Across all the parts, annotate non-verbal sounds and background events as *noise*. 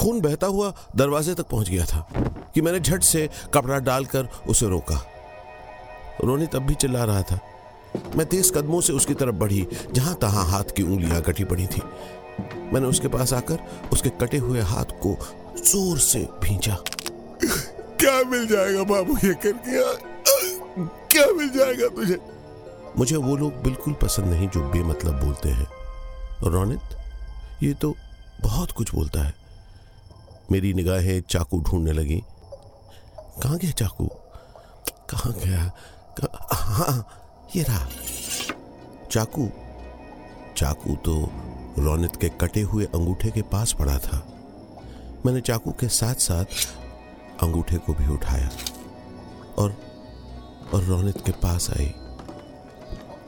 खून बहता हुआ दरवाजे तक पहुँच गया था कि मैंने झट से कपड़ा डालकर उसे रोका। रोनित अब भी चिल्ला रहा था। मैं तेज कदमों से उसकी तरफ़ बढ़ी जहाँ तहां हाथ की उंगलियाँ कटी पड़ी थी। मैंने उसके पास आकर उसके कटे हुए हाथ को ज़ोर से भींचा। क्या मिल जाएगा बाबू ये करके क्या मिल जाएगा तुझे? मुझे वो लोग बिल्कुल पसंद नहीं जो बेमतलब बोलते हैं। रौनित ये तो बहुत कुछ बोलता है। मेरी निगाहें चाकू ढूँढने लगी। कहाँ गया चाकू? कहाँ गया? हाँ ये रहा। चाकू? चाकू तो रौनित के कटे हुए अंगूठे के पास पड़ा था। मैंने चाकू के साथ साथ अंगूठे को भी उठाया और और रौनित के पास आई।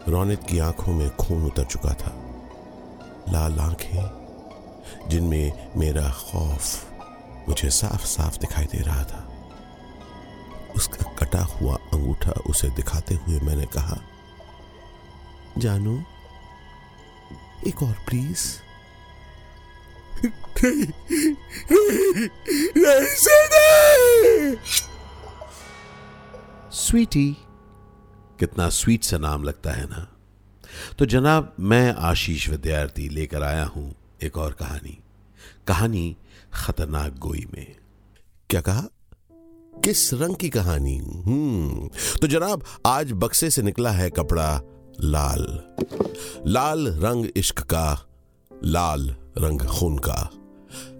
रौनित की आँखों में खून उतर चुका था। लाल आँखें, जिनमें मेरा खौफ मुझे साफ़ साफ़ दिखाई दे रहा था। उसका कटा हुआ अंगूठा उसे दिखाते हुए मैंने कहा जानू एक और प्लीज़ स्वीटी कितना स्वीट सा नाम लगता है ना। तो जनाब मैं आशीष विद्यार्थी लेकर आया हूँ एक और कहानी। कहानी खतरनाक गोई में। क्या कहा? किस रंग की कहानी? हम्म तो जनाब, आज बक्से से निकला है कपड़ा लाल। लाल रंग इश्क का, लाल रंग खून का।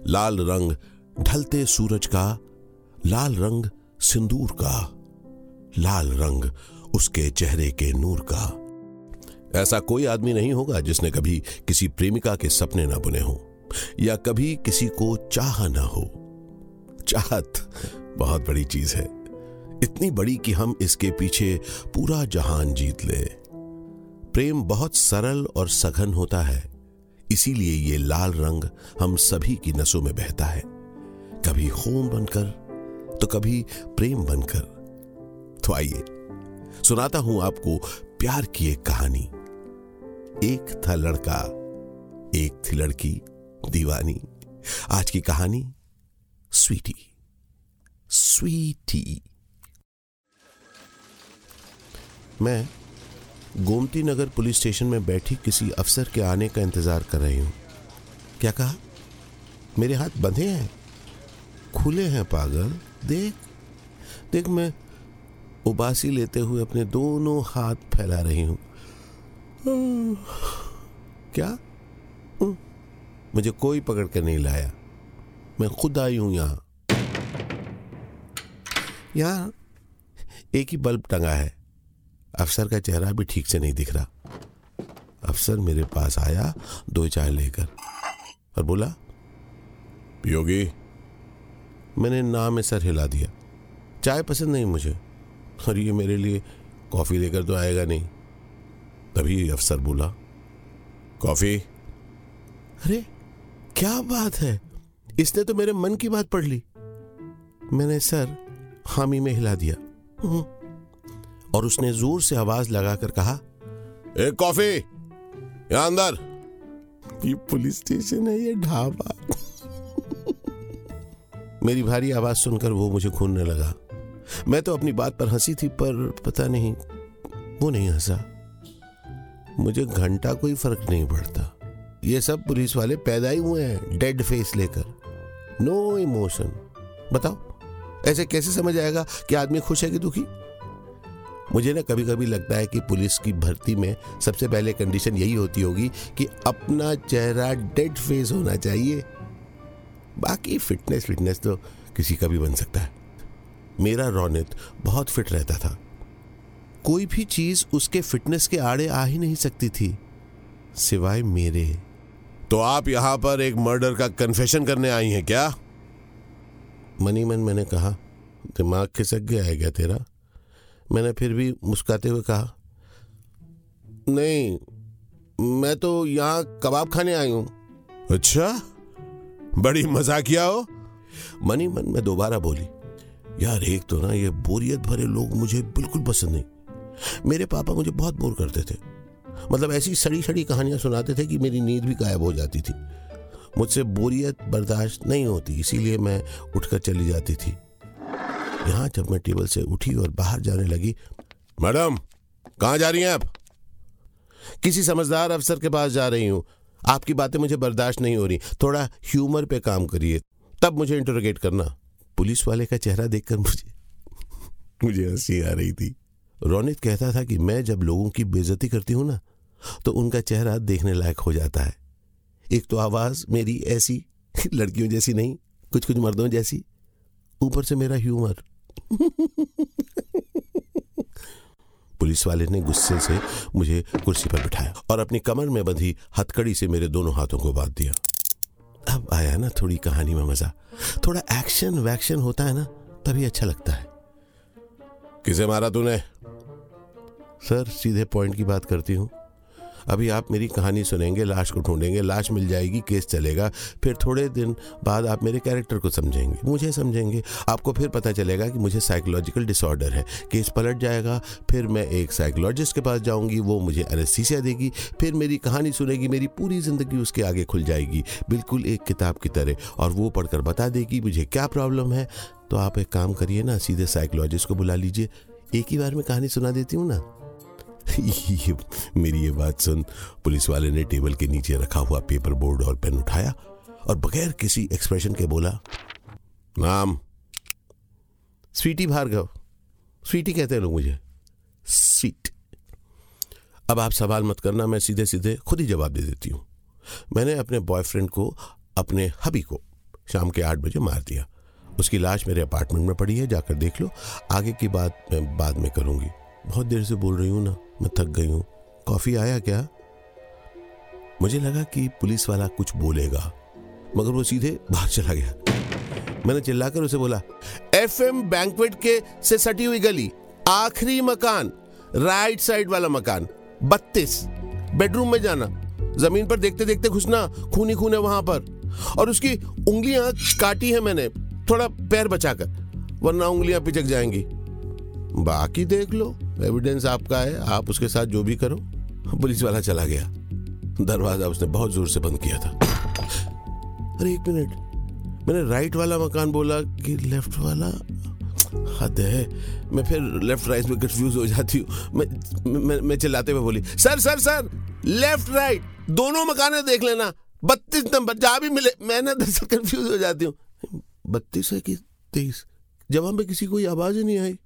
लाल रंग ढलते सूरज का, लाल रंग सिंदूर का। लाल रंग उसके चेहरे के नूर का। ऐसा कोई आदमी नहीं होगा जिसने कभी किसी प्रेमिका के सपने ना बुने हो। या कभी किसी को चाह ना हो। चाहत बहुत बड़ी चीज़ है। इतनी बड़ी कि हम इसके पीछे पूरा जहान जीत ले। प्रेम बहुत सरल और सघन होता है। इसीलिए ये लाल रंग हम सभी की नसों में बहता है। कभी खून बनकर तो कभी प्रेम बनकर। तो आइए, सुनाता हूँ आपको प्यार की एक कहानी। एक था लड़का, एक थी लड़की। दीवानी। आज की कहानी, स्वीटी। स्वीटी। मैं गोमती नगर पुलिस स्टेशन में बैठी किसी अफसर के आने का इंतज़ार कर रही हूँ। क्या कहा? मेरे हाथ बंधे हैं? खुले हैं पागल। देख देख, मैं उबासी लेते हुए अपने दोनों हाथ फैला रही हूँ। क्या? मुझे कोई पकड़ कर नहीं लाया। मैं खुद आई हूँ यहाँ। यहाँ एक ही बल्ब टंगा है। अफसर का चेहरा भी ठीक से नहीं दिख रहा। अफसर मेरे पास आया दो चाय लेकर और बोला पियोगी मैंने ना में सर हिला दिया। चाय पसंद नहीं मुझे। और ये मेरे लिए कॉफ़ी लेकर तो आएगा नहीं। तभी अफसर बोला कॉफ़ी? अरे क्या बात है? इसने तो मेरे मन की बात पढ़ ली। मैंने सर हामी में हिला दिया। हम्म। और उसने ज़ोर से आवाज़ लगाकर कहा, एक कॉफ़ी, यहाँ अंदर। ये पुलिस स्टेशन है, ये ढाबा। *laughs* मेरी भारी आवाज़ सुनकर वो मुझे खूनने लगा। मैं तो अपनी बात पर हँसी थी, पर पता नहीं, वो नहीं हंसा। मुझे घंटा कोई फ़र्क नहीं पड़ता। ये सब पुलिस वाले पैदा ही हुए हैं डेड फेस लेकर। नो इमोशन बताओ, ऐसे कैसे समझ आएगा कि आदमी खुश है कि दुखी? मुझे ना कभी कभी लगता है कि पुलिस की भर्ती में सबसे पहले कंडीशन यही होती होगी कि अपना चेहरा डेड फेस होना चाहिए। बाकी फिटनेस फिटनेस तो किसी का भी बन सकता है। मेरा रौनित बहुत फिट रहता था। कोई भी चीज़ उसके फिटनेस के आड़े आ ही नहीं सकती थी, सिवाय मेरे। तो आप यहाँ पर एक मर्डर का कन्फेशन करने आई हैं क्या? मनी मन मैंने कहा दिमाग खिसक गया है क्या तेरा? मैंने फिर भी मुस्काते हुए कहा नहीं मैं तो यहाँ कबाब खाने आई हूँ। अच्छा? बड़ी मजाकिया हो। मनी मन में दोबारा बोली यार एक तो ना ये बोरियत भरे लोग मुझे बिल्कुल पसंद नहीं। मेरे पापा मुझे बहुत बोर करते थे। मतलब ऐसी सड़ी सड़ी कहानियाँ सुनाते थे कि मेरी नींद भी गायब हो जाती थी। मुझसे बोरियत बर्दाश्त नहीं होती, इसीलिए मैं उठकर चली जाती थी। यहाँ जब मैं टेबल से उठी और बाहर जाने लगी, मैडम, कहाँ जा रही हैं आप? किसी समझदार अफसर के पास जा रही हूँ। आपकी बातें मुझे बर्दाश्त नहीं हो रही। थोड़ा ह्यूमर पे काम करिए। तब मुझे इंटरोगेट करना। पुलिस वाले का चेहरा देखकर मुझे मुझे हँसी आ रही थी। रोनित कहता था कि मैं जब लोगों की बेजती करती हूँ ना तो उनका चेहरा देखने लायक हो जाता है। एक तो आवाज़ मेरी ऐसी लड़कियों जैसी नहीं कुछ कुछ मर्दों जैसी। ऊपर से मेरा ह्यूमर। पुलिस वाले ने गुस्से से मुझे कुर्सी पर बिठाया और अपनी कमर में बंधी हथकड़ी से मेरे दोनों हाथों को बाँध दिया। अब आया ना थोड़ी कहानी में मज़ा। थोड़ा एक्शन वैक्शन होता है ना तभी अच्छा लगता है। किसे मारा तूने? सर सीधे पॉइंट की बात करती हूँ। अभी आप मेरी कहानी सुनेंगे, लाश को ढूंढेंगे, लाश मिल जाएगी, केस चलेगा, फिर थोड़े दिन बाद आप मेरे कैरेक्टर को समझेंगे। मुझे समझेंगे। आपको फिर पता चलेगा कि मुझे साइकोलॉजिकल डिसऑर्डर है। केस पलट जाएगा, फिर मैं एक साइकोलॉजिस्ट के पास जाऊँगी, वो मुझे एनेस्थीसिया देगी, फिर मेरी कहानी सुनेगी, मेरी पूरी ज़िंदगी उसके आगे खुल जाएगी। बिल्कुल एक किताब की तरह। और वो पढ़कर बता देगी, मुझे क्या प्रॉब्लम है? तो आप एक काम करिए ना, सीधे साइकोलॉजिस्ट को बुला लीजिए। एक ही बार में कहानी सुना देती हूँ ना? ये *laughs* मेरी ये बात सुन, पुलिस वाले ने टेबल के नीचे रखा हुआ पेपर बोर्ड और पेन उठाया और बगैर किसी एक्सप्रेशन के बोला, नाम, स्वीटी भार्गव, स्वीटी कहते हैं लोग मुझे, स्वीट। अब आप सवाल मत करना, मैं सीधे सीधे खुद ही जवाब दे देती हूँ। मैंने अपने बॉयफ्रेंड को, अपने हबी को शाम के आठ बजे मार दिया। उसकी लाश मेरे अपार्टमेंट में पड़ी है, जाकर देख लो। आगे की बात मैं बाद में करूँगी। बहुत देर से बोल रही हूँ ना। मैं थक गई हूँ। कॉफ़ी आया क्या? मुझे लगा कि पुलिस वाला कुछ बोलेगा, मगर वो सीधे बाहर चला गया। मैंने चिल्लाकर उसे बोला एफ़ एम बैंकवेट के से सटी हुई गली, आखिरी मकान, राइट साइड वाला मकान, बत्तीस, बेडरूम में जाना, ज़मीन पर देखते देखते घुसना, खूनी खून है वहाँ पर, और उसकी उंगलियाँ काटी है मैंने, थोड़ा पैर बचाकर, वरना उंगलियाँ पिचक जाएँगी। बाकी देख लो एविडेंस आपका है आप उसके साथ जो भी करो पुलिस वाला चला गया। दरवाज़ा उसने बहुत ज़ोर से बंद किया था। अरे एक मिनट। मैंने राइट वाला मकान बोला कि लेफ़्ट वाला? हद है। मैं फिर लेफ़्ट राइट में कंफ्यूज हो जाती हूँ। मैं, मैं मैं चिल्लाते हुए बोली sir sir sir left right दोनों मकान देख लेना। बत्तीस नंबर जहाँ भी मिले मैं ना दरअसल कंफ्यूज हो जाती हूँ। बत्तीस है कि तेईस? जवाब में किसी कोई आवाज़ ही नहीं आई।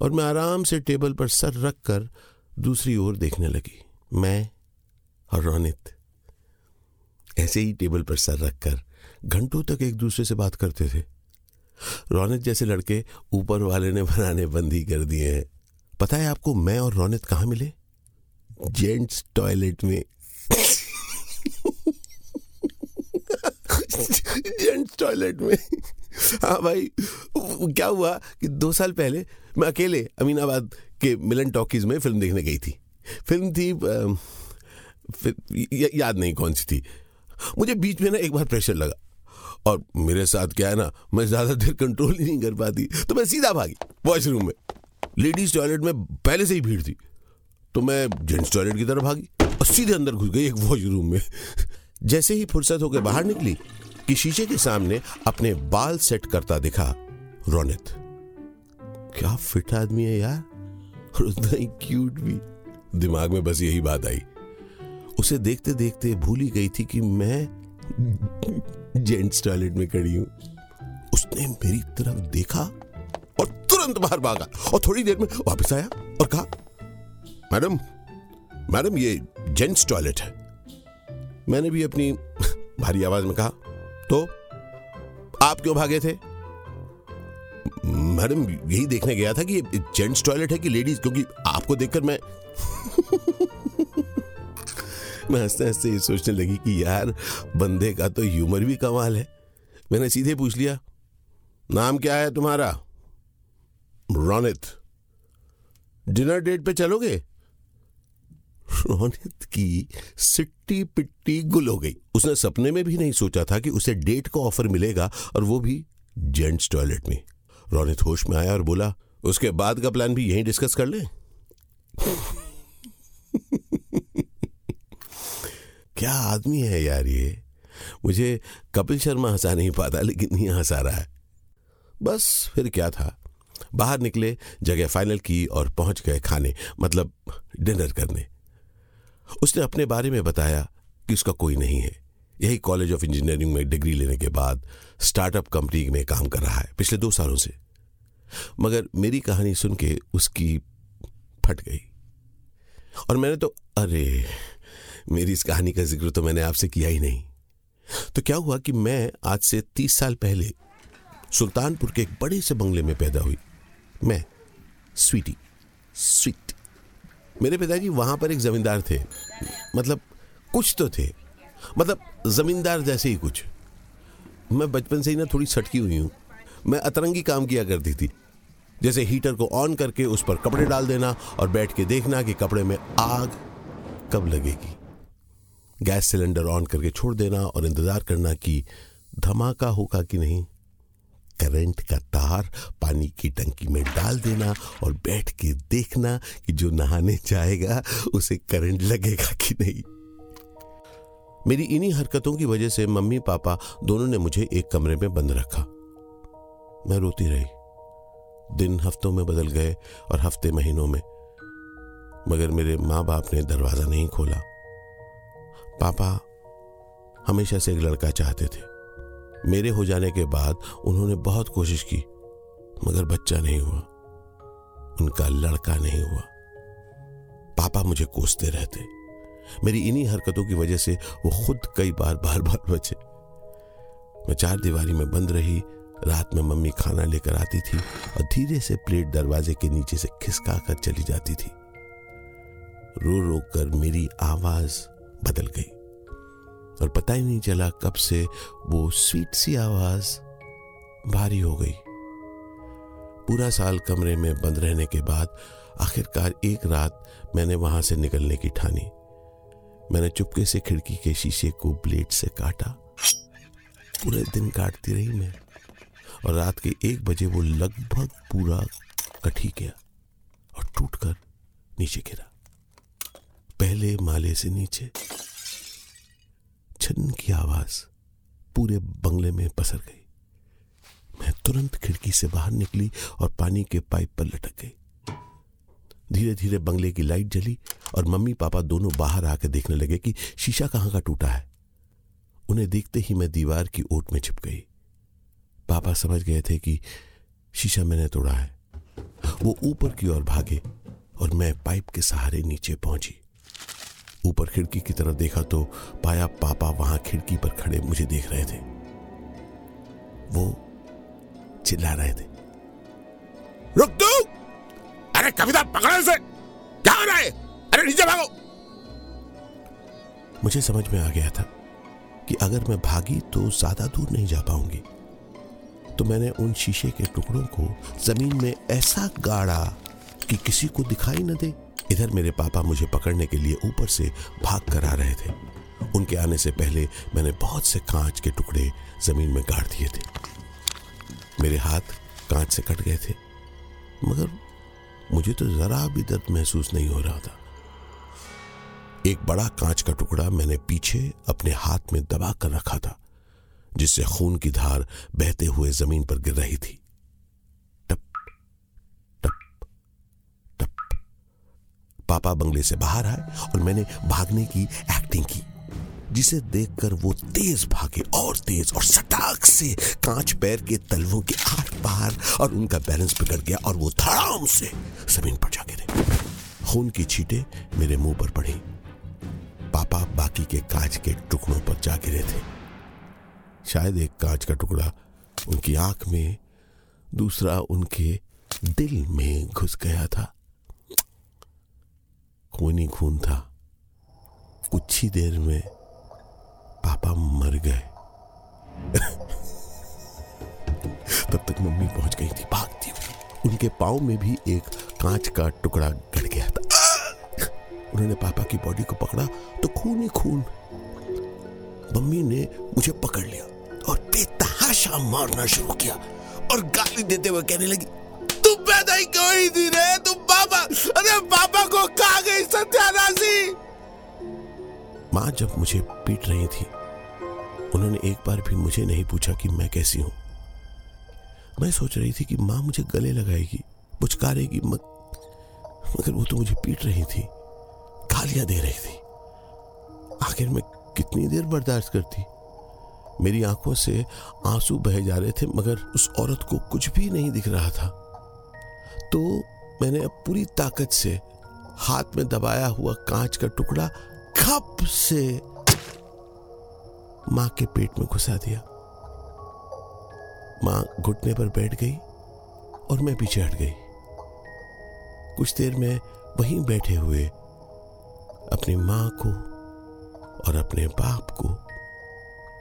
और मैं आराम से टेबल पर सर रख कर दूसरी ओर देखने लगी। मैं और रोनित। ऐसे ही टेबल पर सर रखकर घंटों तक एक दूसरे से बात करते थे। रौनित जैसे लड़के ऊपर वाले ने बनाने बंद ही कर दिए हैं। पता है आपको मैं और रौनित कहाँ मिले? जेंट्स टॉयलेट में। *laughs* जेंट्स टॉयलेट में। हाँ भाई क्या हुआ कि दो साल पहले मैं अकेले अमीनाबाद के मिलन टॉकीज में फ़िल्म देखने गई थी। फ़िल्म थी या, याद नहीं कौन सी थी। मुझे बीच में ना एक बार प्रेशर लगा और मेरे साथ क्या है ना मैं ज़्यादा देर कंट्रोल ही नहीं कर पाती तो मैं सीधा भागी वॉशरूम में। लेडीज़ टॉयलेट में पहले से ही भीड़ थी तो मैं जेंट्स टॉयलेट की तरफ़ भागी और सीधे अंदर घुस गई एक वॉशरूम में। जैसे ही फुर्सत होकर बाहर निकली कि शीशे के सामने अपने बाल सेट करता दिखा, रोनित। क्या फिट आदमी है यार, और उतना ही क्यूट भी। दिमाग में बस यही बात आई। उसे देखते देखते भूल गई थी कि मैं जेंट्स टॉयलेट में खड़ी हूँ। उसने मेरी तरफ़ देखा और तुरंत बाहर भागा और थोड़ी देर में वापस आया और कहा, मैडम मैडम, ये जेंट्स टॉयलेट है। मैंने भी अपनी भारी आवाज़ में कहा तो आप क्यों भागे थे? मैडम, यही देखने गया था कि जेंट्स टॉयलेट है कि लेडीज़, क्योंकि आपको देखकर मैं *laughs* मैं हँसते हँसते ये सोचने लगी कि यार, बंदे का तो ह्यूमर भी कमाल है। मैंने सीधे पूछ लिया, नाम क्या है तुम्हारा? रोनित। डिनर डेट पे चलोगे? रोनित की सिट्टी पिट्टी गुल हो गई। उसने सपने में भी नहीं सोचा था कि उसे डेट का ऑफ़र मिलेगा और वो भी जेंट्स टॉयलेट में। रोनित होश में आया और बोला, उसके बाद का प्लान भी यहीं डिस्कस कर ले? *laughs* क्या आदमी है यार ये? मुझे कपिल शर्मा हंसा नहीं पाता, लेकिन ये हंसा रहा है। बस फिर क्या था? बाहर निकले, जगह फाइनल की और पहुँच गए खाने मतलब डिनर करने। उसने अपने बारे में बताया कि उसका कोई नहीं है। यही कॉलेज ऑफ़ इंजीनियरिंग में डिग्री लेने के बाद स्टार्टअप कंपनी में काम कर रहा है, पिछले दो सालों से। मगर मेरी कहानी सुन के उसकी फट गई। और मैंने तो अरे, मेरी इस कहानी का ज़िक्र तो मैंने आपसे किया ही नहीं। तो क्या हुआ कि मैं आज से तीस साल पहले सुल्तानपुर के एक बड़े से बंगले में पैदा हुई। मैं स्वीटी स्वीट मेरे पिताजी वहाँ पर एक जमींदार थे। मतलब कुछ तो थे। मतलब जमींदार जैसे ही कुछ। मैं बचपन से ही ना थोड़ी सटकी हुई हूँ। मैं अतरंगी काम किया करती थी। जैसे हीटर को ऑन करके उस पर कपड़े डाल देना और बैठ के देखना कि कपड़े में आग कब लगेगी। गैस सिलेंडर ऑन करके छोड़ देना और इंतज़ार करना कि धमाका होगा कि नहीं। करंट का तार पानी की टंकी में डाल देना और बैठ के देखना कि जो नहाने जाएगा, उसे करंट लगेगा कि नहीं। मेरी इन्हीं हरकतों की वजह से मम्मी पापा दोनों ने मुझे एक कमरे में बंद रखा। मैं रोती रही। दिन हफ्तों में बदल गए और हफ़्ते महीनों में। मगर मेरे माँ बाप ने दरवाज़ा नहीं खोला। पापा हमेशा से एक लड़का चाहते थे। मेरे हो जाने के बाद उन्होंने बहुत कोशिश की, मगर बच्चा नहीं हुआ। उनका लड़का नहीं हुआ। पापा मुझे कोसते रहते। मेरी इन्हीं हरकतों की वजह से वो खुद कई बार बार बार बचे। मैं चार दीवारी में बंद रही, रात में मम्मी खाना लेकर आती थी और धीरे से प्लेट दरवाजे के नीचे से खिसका कर चली जाती थी। रो रो कर मेरी आवाज़ बदल गई। और पता ही नहीं चला कब से वो स्वीट सी आवाज़ भारी हो गई। पूरा साल कमरे में बंद रहने के बाद आखिरकार एक रात मैंने वहाँ से निकलने की ठानी। मैंने चुपके से खिड़की के शीशे को ब्लेड से काटा। पूरे दिन काटती रही मैं और रात के एक बजे वो लगभग पूरा कटी गया और टूटकर नीचे गिरा। पहले माले से नीचे छन की आवाज़ पूरे बंगले में पसर गई। मैं तुरंत खिड़की से बाहर निकली और पानी के पाइप पर लटक गई। धीरे धीरे बंगले की लाइट जली और मम्मी पापा दोनों बाहर आकर देखने लगे कि शीशा कहाँ का टूटा है। उन्हें देखते ही मैं दीवार की ओट में छिप गई। पापा समझ गए थे कि शीशा मैंने तोड़ा है। वो ऊपर की ओर भागे और मैं पाइप के सहारे नीचे पहुँची। ऊपर खिड़की की तरफ़ देखा तो पाया पापा वहाँ खिड़की पर खड़े मुझे देख रहे थे। वो चिल्ला रहे थे। रुक तू! अरे कविता, पकड़े से क्या हो रहा है? अरे नीचे भागो! मुझे समझ में आ गया था कि अगर मैं भागी तो ज़्यादा दूर नहीं जा पाऊँगी। तो मैंने उन शीशे के टुकड़ों को ज़मीन में ऐसा गाड़ा कि किसी को दिखाई न दे। इधर मेरे पापा मुझे पकड़ने के लिए ऊपर से भाग कर आ रहे थे। उनके आने से पहले मैंने बहुत से कांच के टुकड़े ज़मीन में गाड़ दिए थे। मेरे हाथ कांच से कट गए थे, मगर मुझे तो जरा भी दर्द महसूस नहीं हो रहा था। एक बड़ा कांच का टुकड़ा मैंने पीछे अपने हाथ में दबा कर रखा था, जिससे खून की धार बहते हुए ज़मीन पर गिर रही थी। पापा बंगले से बाहर आए और मैंने भागने की एक्टिंग की, जिसे देखकर वो तेज भागे और तेज और सटाक से कांच पैर के तलवों के आर पार और उनका बैलेंस बिगड़ गया और वो धड़ाम से ज़मीन पर जा गिरे। खून की छींटे मेरे मुँह पर पड़ी। पापा बाकी के कांच के टुकड़ों पर जा गिरे थे। शायद एक कांच का टुकड़ा उनकी आँख में, दूसरा उनके दिल में घुस गया था। खून खून था। कुछ ही देर में पापा मर गए। *laughs* तब तक मम्मी पहुँच गई थी, भागती हुई। उनके पाँव में भी एक कांच का टुकड़ा गड़ गया था। *laughs* उन्होंने पापा की बॉडी को पकड़ा तो खून ही खून। मम्मी ने मुझे पकड़ लिया और बेतहाशा मारना शुरू किया और गाली देते हुए कहने लगी तू पैदा ही क्यों ही थी रे तू पापा अरे पापा को कहा गई सत्यानाशी। माँ जब मुझे पीट रही थी, उन्होंने एक बार भी मुझे नहीं पूछा कि मैं कैसी हूँ। मैं सोच रही थी कि माँ मुझे गले लगाएगी, पुचकारेगी मत मगर वो तो मुझे पीट रही थी गालियाँ दे रही थी। आखिर मैं कितनी देर बर्दाश्त करती? मेरी आँखों से आँसू बह जा रहे थे, मगर उस औरत को कुछ भी नहीं दिख रहा था। तो मैंने अब पूरी ताकत से हाथ में दबाया हुआ कांच का टुकड़ा खप से माँ के पेट में घुसा दिया। माँ घुटने पर बैठ गई और मैं पीछे हट गई। कुछ देर में वहीं बैठे हुए अपनी माँ को और अपने बाप को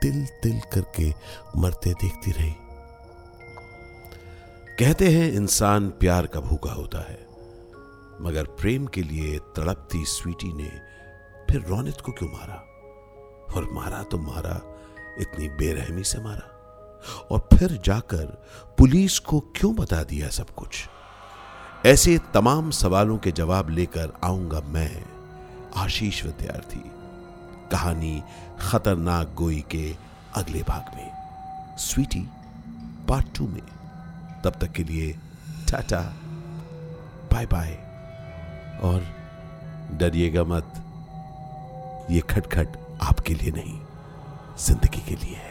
तिल तिल करके मरते देखती रही। कहते हैं, इंसान प्यार का भूखा होता है। मगर प्रेम के लिए तड़पती स्वीटी ने फिर रोनित को क्यों मारा? और मारा तो मारा, इतनी बेरहमी से मारा। और फिर जाकर पुलिस को क्यों बता दिया सब कुछ? ऐसे तमाम सवालों के जवाब लेकर आऊँगा मैं, आशीष विद्यार्थी। कहानी खतरनाक गोई के अगले भाग में। स्वीटी पार्ट टू में। तब तक के लिए टाटा। Bye bye. और डरिएगा मत, ये खटखट आपके लिए नहीं, ज़िंदगी के लिए।